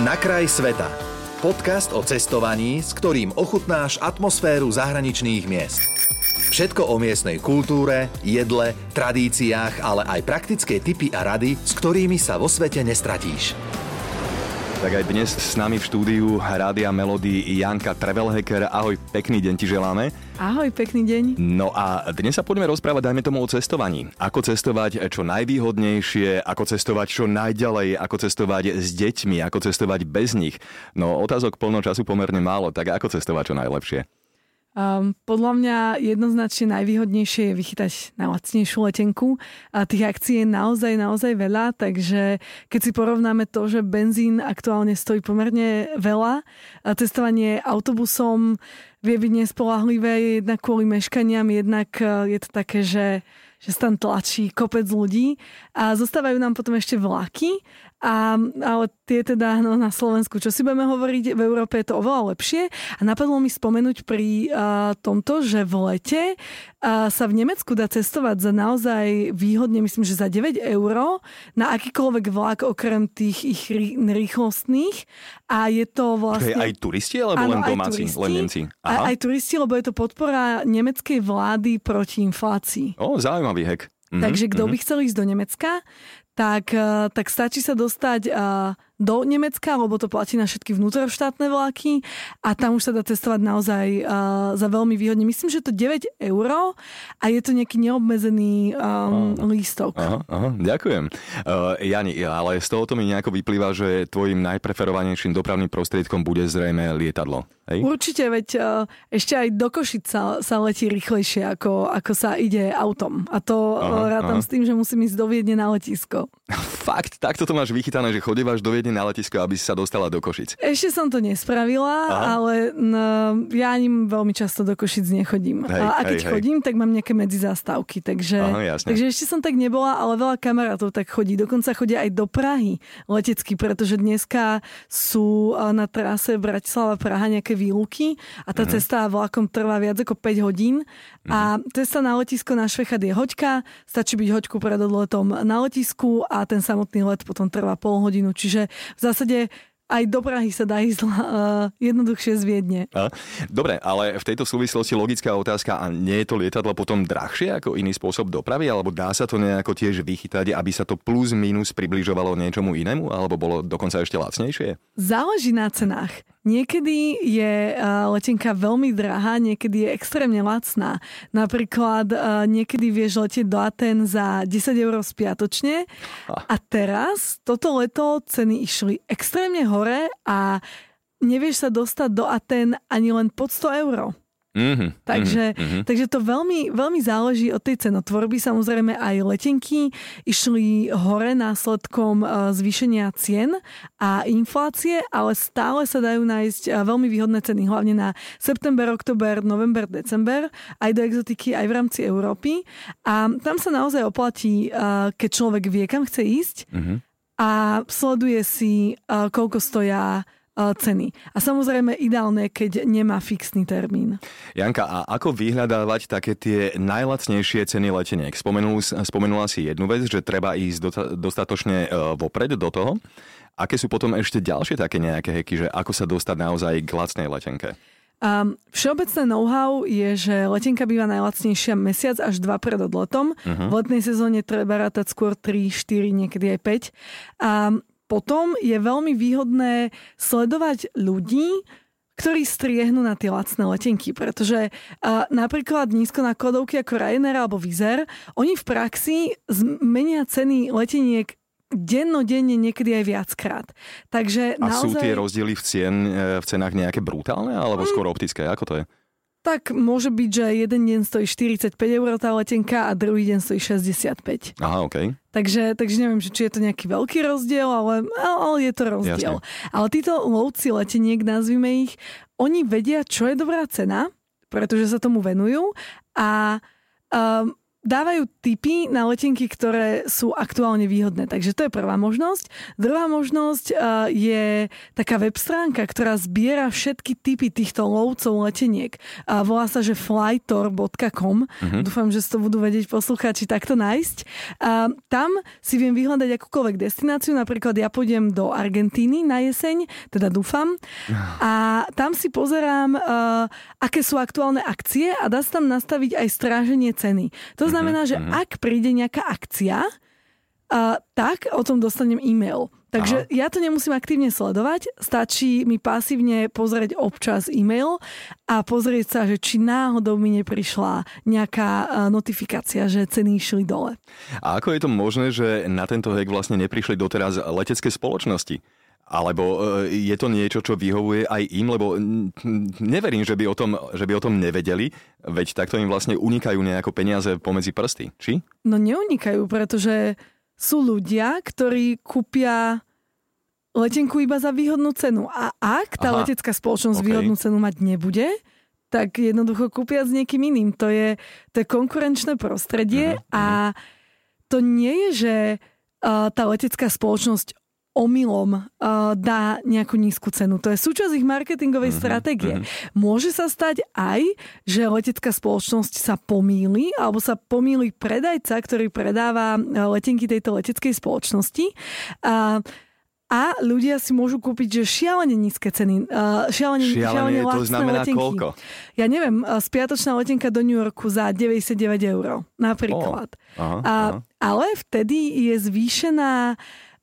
Na kraj sveta. Podcast o cestovaní, s ktorým ochutnáš atmosféru zahraničných miest. Všetko o miestnej kultúre, jedle, tradíciách, ale aj praktické tipy a rady, s ktorými sa vo svete nestratíš. Tak aj dnes s nami v štúdiu Rádia Melody Janka Travelhacker. Ahoj, pekný deň ti želáme. Ahoj, pekný deň. No a dnes sa poďme rozprávať, dajme tomu o cestovaní. Ako cestovať čo najvýhodnejšie, ako cestovať čo najďalej, ako cestovať s deťmi, ako cestovať bez nich. No otázok plno času pomerne málo, tak ako cestovať čo najlepšie? Um, podľa mňa jednoznačne najvýhodnejšie je vychytať najlacnejšiu letenku. A tých akcií je naozaj, naozaj veľa, takže keď si porovnáme to, že benzín aktuálne stojí pomerne veľa, a cestovanie autobusom vie byť nespolahlivé jednak kvôli meškaniam, jednak e, je to také, že že sa tam tlačí kopec ľudí a zostávajú nám potom ešte vlaky, a, ale tie teda no, na Slovensku, čo si budeme hovoriť, v Európe je to oveľa lepšie a napadlo mi spomenúť pri a, tomto, že v lete a, sa v Nemecku dá cestovať za naozaj výhodne, myslím, že za 9 eur na akýkoľvek vlak okrem tých ich rýchlostných a je to vlastne... To je aj turisti alebo len domáci, turisti, len Nemci? Aha. Aj, aj turisti, lebo je to podpora nemeckej vlády proti inflácii. O, zaujímavý hek. Mm-hmm, Takže kto mm-hmm. by chcel ísť do Nemecka, tak, eh, tak stačí sa dostať eh, do Nemecka, lebo to platí na všetky vnútroštátne vlaky a tam už sa dá cestovať naozaj uh, za veľmi výhodne. Myslím, že to 9 eur a je to nejaký neobmedzený um, aha, lístok. Aha, aha, ďakujem. Uh, Jani, ale z tohoto mi nejako vyplýva, že tvojim najpreferovanejším dopravným prostriedkom bude zrejme lietadlo. Hej? Určite, veď uh, ešte aj do Košic sa, sa letí rýchlejšie, ako, ako sa ide autom. A to aha, rátam aha. s tým, že musím ísť do Viedne na letisko. Fakt, takto to máš vychytané, že chodívaš do Viedne na letisko, aby si sa dostala do Košic? Ešte som to nespravila, Aha. ale no, ja ani veľmi často do Košic nechodím. Hej, a, a keď hej, chodím, hej. tak mám nejaké medzizastávky, takže, Aha, takže ešte som tak nebola, ale veľa kamarátov tak chodí. Dokonca chodia aj do Prahy letecky, pretože dneska sú na trase Bratislava-Praha nejaké výluky a tá uh-huh. cesta vlakom trvá viac ako 5 hodín a mhm. cesta na letisko na Švechad je hoďka, stačí byť hoďku pred odletom na letisku a ten samotný let potom trvá pol hodinu, čiže v zásade aj do Prahy sa dá ísť uh, jednoduchšie z Viedne. A? Dobre, ale v tejto súvislosti logická otázka, a nie je to lietadlo potom drahšie ako iný spôsob dopravy, alebo dá sa to nejako tiež vychytať, aby sa to plus minus približovalo niečomu inému, alebo bolo dokonca ešte lacnejšie? Záleží na cenách. Niekedy je letenka veľmi drahá, niekedy je extrémne lacná. Napríklad niekedy vieš letieť do Aten za 10 eur spiatočne a teraz toto leto ceny išli extrémne hore a nevieš sa dostať do Aten ani len pod 100 eur. Mm-hmm, takže, mm-hmm. takže to veľmi, veľmi záleží od tej cenotvorby. Samozrejme aj letenky išli hore následkom e, zvýšenia cien a inflácie, ale stále sa dajú nájsť e, veľmi výhodné ceny, hlavne na september, oktober, november, december, aj do exotiky, aj v rámci Európy. A tam sa naozaj oplatí, e, keď človek vie, kam chce ísť mm-hmm. A sleduje si, koľko stoja ceny. A samozrejme ideálne, keď nemá fixný termín. Janka, a ako vyhľadávať také tie najlacnejšie ceny leteniek? Spomenul, spomenula si jednu vec, že treba ísť dostatočne e, vopred do toho. Aké sú potom ešte ďalšie také nejaké heky, že ako sa dostať naozaj k lacnej letenke? Um, všeobecné know-how je, že letenka býva najlacnejšia mesiac až dva pred odletom. Uh-huh. V letnej sezóne treba rátať skôr 3, 4, niekedy aj 5. Um, potom je veľmi výhodné sledovať ľudí, ktorí striehnú na tie lacné letenky, pretože uh, napríklad nízkonákladovky ako Ryanair alebo Vizer, oni v praxi zmenia ceny leteniek dennodenne, niekedy aj viackrát. Takže A naozaj... sú tie rozdiely v, cien, e, v cenách nejaké brutálne, alebo mm. skôr optické? Ako to je? Tak môže byť, že jeden deň stojí 45 eur tá letenka a druhý deň stojí 65. Aha, OK. Takže, takže neviem, či je to nejaký veľký rozdiel, ale, ale je to rozdiel. Jasne. Ale títo lovci leteniek, nazvime ich, oni vedia, čo je dobrá cena, pretože sa tomu venujú a um, dávajú tipy na letenky, ktoré sú aktuálne výhodné. Takže to je prvá možnosť. Druhá možnosť uh, je taká web stránka, ktorá zbiera všetky typy týchto lovcov leteniek. Volá sa, že flytor.com. Uh-huh. Dúfam, že si to budú vedieť poslucháči takto nájsť. Tam si viem vyhľadať akúkoľvek destináciu. Napríklad ja pôjdem do Argentíny na jeseň, teda dúfam. A tam si pozerám, uh, aké sú aktuálne akcie a dá sa tam nastaviť aj stráženie ceny. To znamená, že mm-hmm. ak príde nejaká akcia, uh, tak o tom dostanem e-mail. Takže Aha. ja to nemusím aktívne sledovať, stačí mi pasívne pozrieť občas e-mail a pozrieť sa, že či náhodou mi neprišla nejaká notifikácia, že ceny išli dole. A ako je to možné, že na tento hek vlastne neprišli doteraz letecké spoločnosti? Alebo e, je to niečo, čo vyhovuje aj im, lebo neverím, že by, o tom, že by o tom nevedeli, veď takto im vlastne unikajú nejako peniaze pomedzi prsty, či? No neunikajú, pretože sú ľudia, ktorí kúpia letenku iba za výhodnú cenu. A ak tá Aha, letecká spoločnosť okay. výhodnú cenu mať nebude, tak jednoducho kúpia s niekým iným. To je, to je konkurenčné prostredie uh-huh, a to nie je, že uh, tá letecká spoločnosť omylom uh, dá nejakú nízku cenu. To je súčasť ich marketingovej uh-huh, stratégie. Uh-huh. Môže sa stať aj, že letecká spoločnosť sa pomýli, alebo sa pomýli predajca, ktorý predáva letenky tejto leteckej spoločnosti. Uh, a ľudia si môžu kúpiť, že šialene nízke ceny, uh, šialene, šialene, šialene to znamená letenky. koľko? Ja neviem, uh, spiatočná letenka do New Yorku za 99 eur, napríklad. Oh, aha, aha. ale vtedy je zvýšená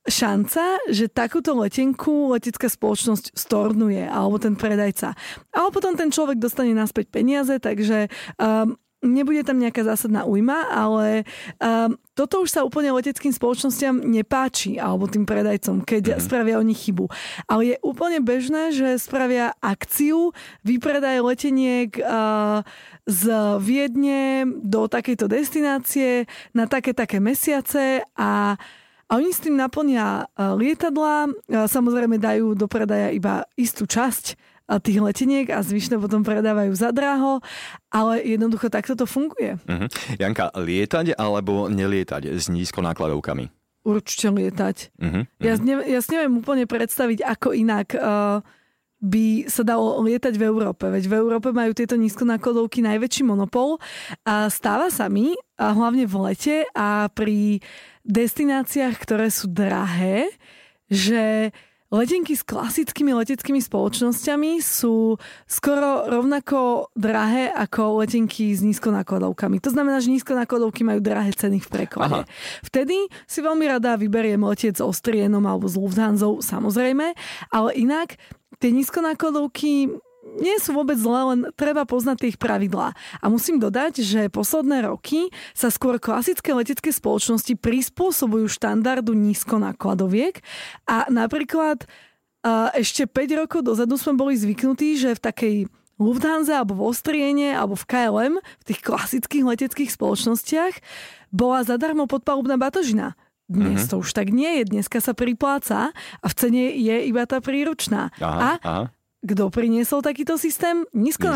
šanca, že takúto letenku letecká spoločnosť stornuje, alebo ten predajca. Ale potom ten človek dostane naspäť peniaze, takže um, nebude tam nejaká zásadná újma, ale um, toto už sa úplne leteckým spoločnosťam nepáči, alebo tým predajcom, keď mm-hmm. spravia oni chybu. Ale je úplne bežné, že spravia akciu, vypredaj leteniek uh, z Viedne do takejto destinácie na také také mesiace a a oni s tým naplnia e, lietadla, e, samozrejme dajú do predaja iba istú časť e, tých leteniek a zvyšné potom predávajú za draho, ale jednoducho takto to funguje. Uh-huh. Janka, lietať alebo nelietať s nízkonákladovkami? Určite lietať. Uh-huh. Ja, ne, ja si neviem úplne predstaviť, ako inak uh, by sa dalo lietať v Európe. Veď v Európe majú tieto nízkonákladovky najväčší monopol a stáva sa mi, a hlavne v lete a pri destináciách, ktoré sú drahé, že letenky s klasickými leteckými spoločnosťami sú skoro rovnako drahé ako letenky s nízkonákladovkami. To znamená, že nízkonákladovky majú drahé ceny v preklade. Aha. Vtedy si veľmi rada vyberiem letieť s Ostrienom alebo s Lufthansa, samozrejme, ale inak tie nízkonákladovky nie sú vôbec zlé, len treba poznať ich pravidlá. A musím dodať, že posledné roky sa skôr klasické letecké spoločnosti prispôsobujú štandardu nízkonákladoviek a napríklad ešte 5 rokov dozadu sme boli zvyknutí, že v takej Lufthansa alebo v Ostriene alebo v KLM, v tých klasických leteckých spoločnostiach, bola zadarmo podpalubná batožina. Dnes uh-huh. to už tak nie je, dneska sa pripláca a v cene je iba tá príručná. Aha, a aha kto priniesol takýto systém? Nízko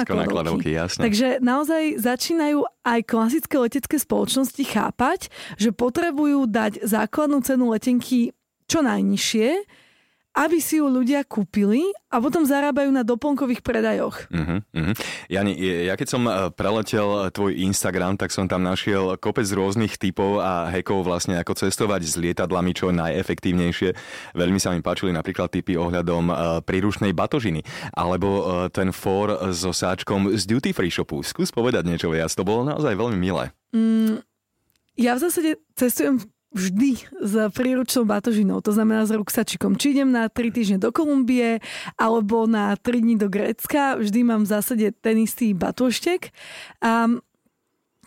Takže naozaj začínajú aj klasické letecké spoločnosti chápať, že potrebujú dať základnú cenu letenky čo najnižšie, aby si ju ľudia kúpili a potom zarábajú na doplnkových predajoch. Uh-huh, uh-huh. Jani, ja keď som e, preletel e, tvoj Instagram, tak som tam našiel kopec rôznych typov a hekov vlastne ako cestovať s lietadlami čo najefektívnejšie. Veľmi sa mi páčili napríklad typy ohľadom e, prírušnej batožiny alebo ten for so sáčkom z duty free shopu. Skús povedať niečo viac, to bolo naozaj veľmi milé. Mm, ja v zásade cestujem vždy s príručnou batožinou, to znamená s ruksačikom. Či idem na 3 týždne do Kolumbie alebo na 3 dní do Grécka, vždy mám v zásade ten istý batúštek. A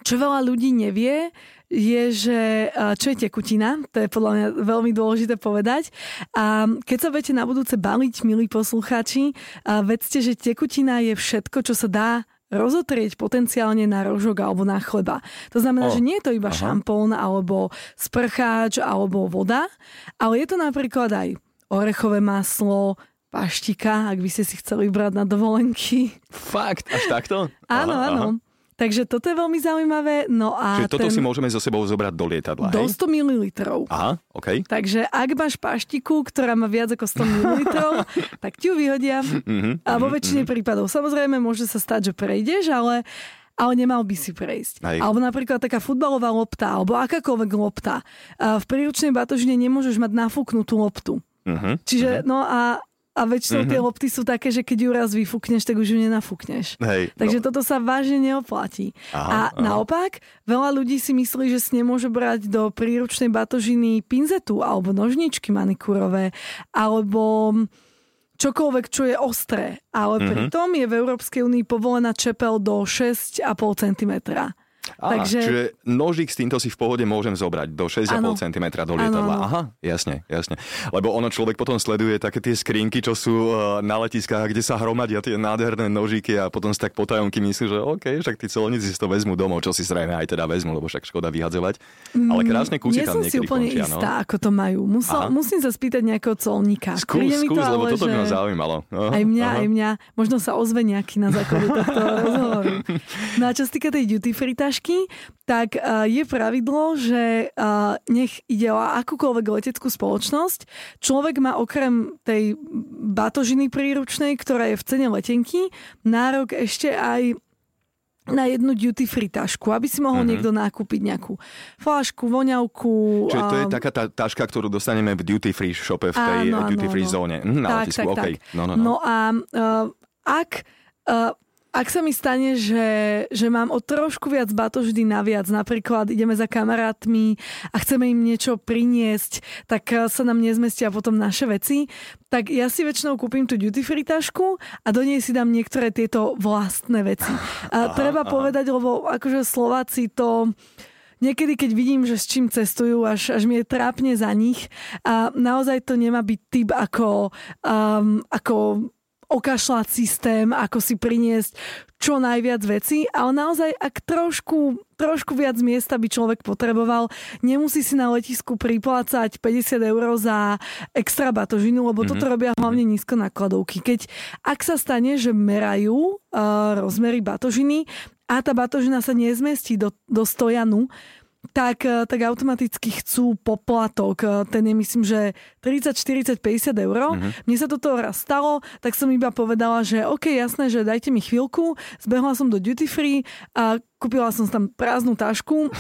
čo veľa ľudí nevie, je, že čo je tekutina, to je podľa mňa veľmi dôležité povedať. A keď sa budete na budúce baliť, milí poslucháči, vedzte, že tekutina je všetko, čo sa dá rozotrieť potenciálne na rožok alebo na chleba. To znamená, oh. že nie je to iba Aha. šampón alebo sprcháč alebo voda, ale je to napríklad aj orechové maslo, paštika, ak by ste si chceli brať na dovolenky. Fakt? Až takto? áno, áno. Takže toto je veľmi zaujímavé. No a Čiže toto ten... si môžeme so sebou zobrať do lietadla, do hej? 100 ml. Aha, OK. Takže ak máš paštiku, ktorá má viac ako 100 ml, tak ti ju vyhodia. Mhm, A vo väčšine prípadov. Samozrejme, môže sa stať, že prejdeš, ale ale nemal by si prejsť. Hej. Alebo napríklad taká futbalová lopta, alebo akákoľvek lopta. V príručnej batožine nemôžeš mať nafúknutú loptu. Mhm. Čiže, no a, a väčšinou tie lopty sú také, že keď ju raz vyfúkneš, tak už ju nenafúkneš. Hej, Takže no. toto sa vážne neoplatí. Aha, a aha. naopak, veľa ľudí si myslí, že si nemôže brať do príručnej batožiny pinzetu alebo nožničky manikúrové alebo čokoľvek, čo je ostré. Ale Mhm. pritom je v Európskej únii povolená čepel do 6,5 cm. Á, Takže- Čiže nožík s týmto si v pohode môžem zobrať do 6,5 Áno. cm do lietadla. Áno, áno. Aha, jasne, jasne. Lebo ono človek potom sleduje také tie skrinky, čo sú eh, na letiskách, kde sa hromadia tie nádherné nožíky a potom si tak potajomky myslí, že OK, však tí celníci si to vezmú domov, čo si zrejme aj teda vezmu, lebo však škoda vyhadzovať. Ale krásne kusy Nie tam som si niekedy úplne končia. istá, No. ako to majú. Musel, Aha. musím sa spýtať nejakého colníka. Skús, skús, to, lebo ale, toto by ma zaujímalo. Aha, Aj mňa, aha. aj mňa. Možno sa ozve nejaký na základe tohto. No a čo sa týka tej duty free tašky, tak uh, je pravidlo, že uh, nech ide o akúkoľvek leteckú spoločnosť. Človek má okrem tej batožiny príručnej, ktorá je v cene letenky, nárok ešte aj na jednu duty free tašku, aby si mohol mm-hmm. niekto nakúpiť nejakú flášku, voňavku. Čiže to je taká tá taška, ktorú dostaneme v duty free shope, v tej Áno, áno, duty free zóne. Na tak, letisku, tak, OK. tak. No, no, no. no a uh, ak, uh, ak sa mi stane, že, že mám o trošku viac batoždy naviac, napríklad ideme za kamarátmi a chceme im niečo priniesť, tak uh, sa nám nezmestia potom naše veci, tak ja si väčšinou kúpim tú duty free tašku a do nej si dám niektoré tieto vlastné veci. A treba aha. povedať, lebo akože Slováci to Niekedy, keď vidím, že s čím cestujú, až, až mi je trápne za nich a naozaj to nemá byť typ ako, um, ako okašľať systém, ako si priniesť čo najviac vecí, ale naozaj, ak trošku, trošku viac miesta by človek potreboval, nemusí si na letisku priplácať 50 eur za extra batožinu, lebo mm-hmm. toto robia hlavne nízko nakladovky. Keď, ak sa stane, že merajú uh, rozmery batožiny a tá batožina sa nezmestí do, do stojanu, tak, eh, tak automaticky chcú poplatok. Eh, Ten je myslím, že 30, 40, 50 eur. Mm-hmm. Mne sa toto raz stalo, tak som iba povedala, že OK, jasné, že dajte mi chvíľku. Zbehla som do duty free a kúpila som tam prázdnu tašku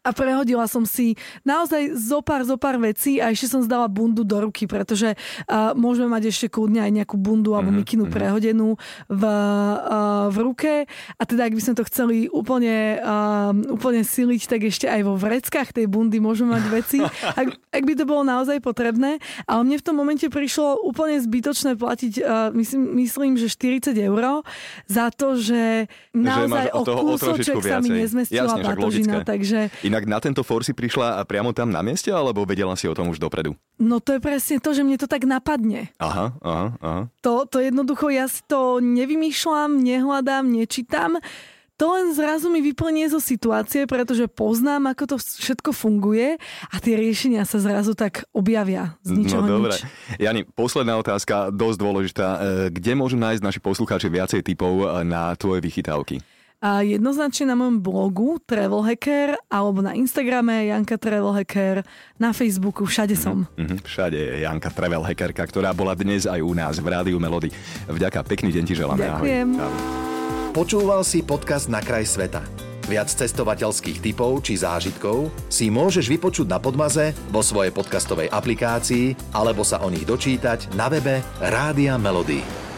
a prehodila som si naozaj zo pár, zo pár vecí a ešte som zdala bundu do ruky, pretože uh, môžeme mať ešte kľudne aj nejakú bundu alebo mikinu prehodenú v, uh, v ruke. A teda ak by sme to chceli úplne, uh, úplne siliť, tak ešte aj vo vreckách tej bundy môžeme mať veci, ak, ak by to bolo naozaj potrebné, ale mne v tom momente prišlo úplne zbytočné platiť, uh, myslím, myslím, že 40 eur za to, že naozaj od o kúsoček sa mi nezmestila Jasne, batožina, takže Inak na tento for si prišla priamo tam na mieste, alebo vedela si o tom už dopredu? No to je presne to, že mne to tak napadne. Aha, aha, aha. To, to jednoducho, ja si to nevymýšľam, nehľadám, nečítam. To len zrazu mi vyplnie zo situácie, pretože poznám, ako to všetko funguje a tie riešenia sa zrazu tak objavia z ničoho no dobre. nič. Jani, posledná otázka, dosť dôležitá. E, Kde môžu nájsť naši poslucháči viacej typov e, na tvoje vychytávky? A jednoznačne na mojom blogu Travel Hacker alebo na Instagrame Janka Travel Hacker, na Facebooku, všade som. Mhm, všade je Janka Travel Hackerka, ktorá bola dnes aj u nás v Rádiu Melody. Vďaka, pekný deň ti želáme. Ďakujem. Ahoj. Počúval si podcast Na kraj sveta. Viac cestovateľských typov či zážitkov si môžeš vypočuť na Podmaze vo svojej podcastovej aplikácii alebo sa o nich dočítať na webe Rádia Melody.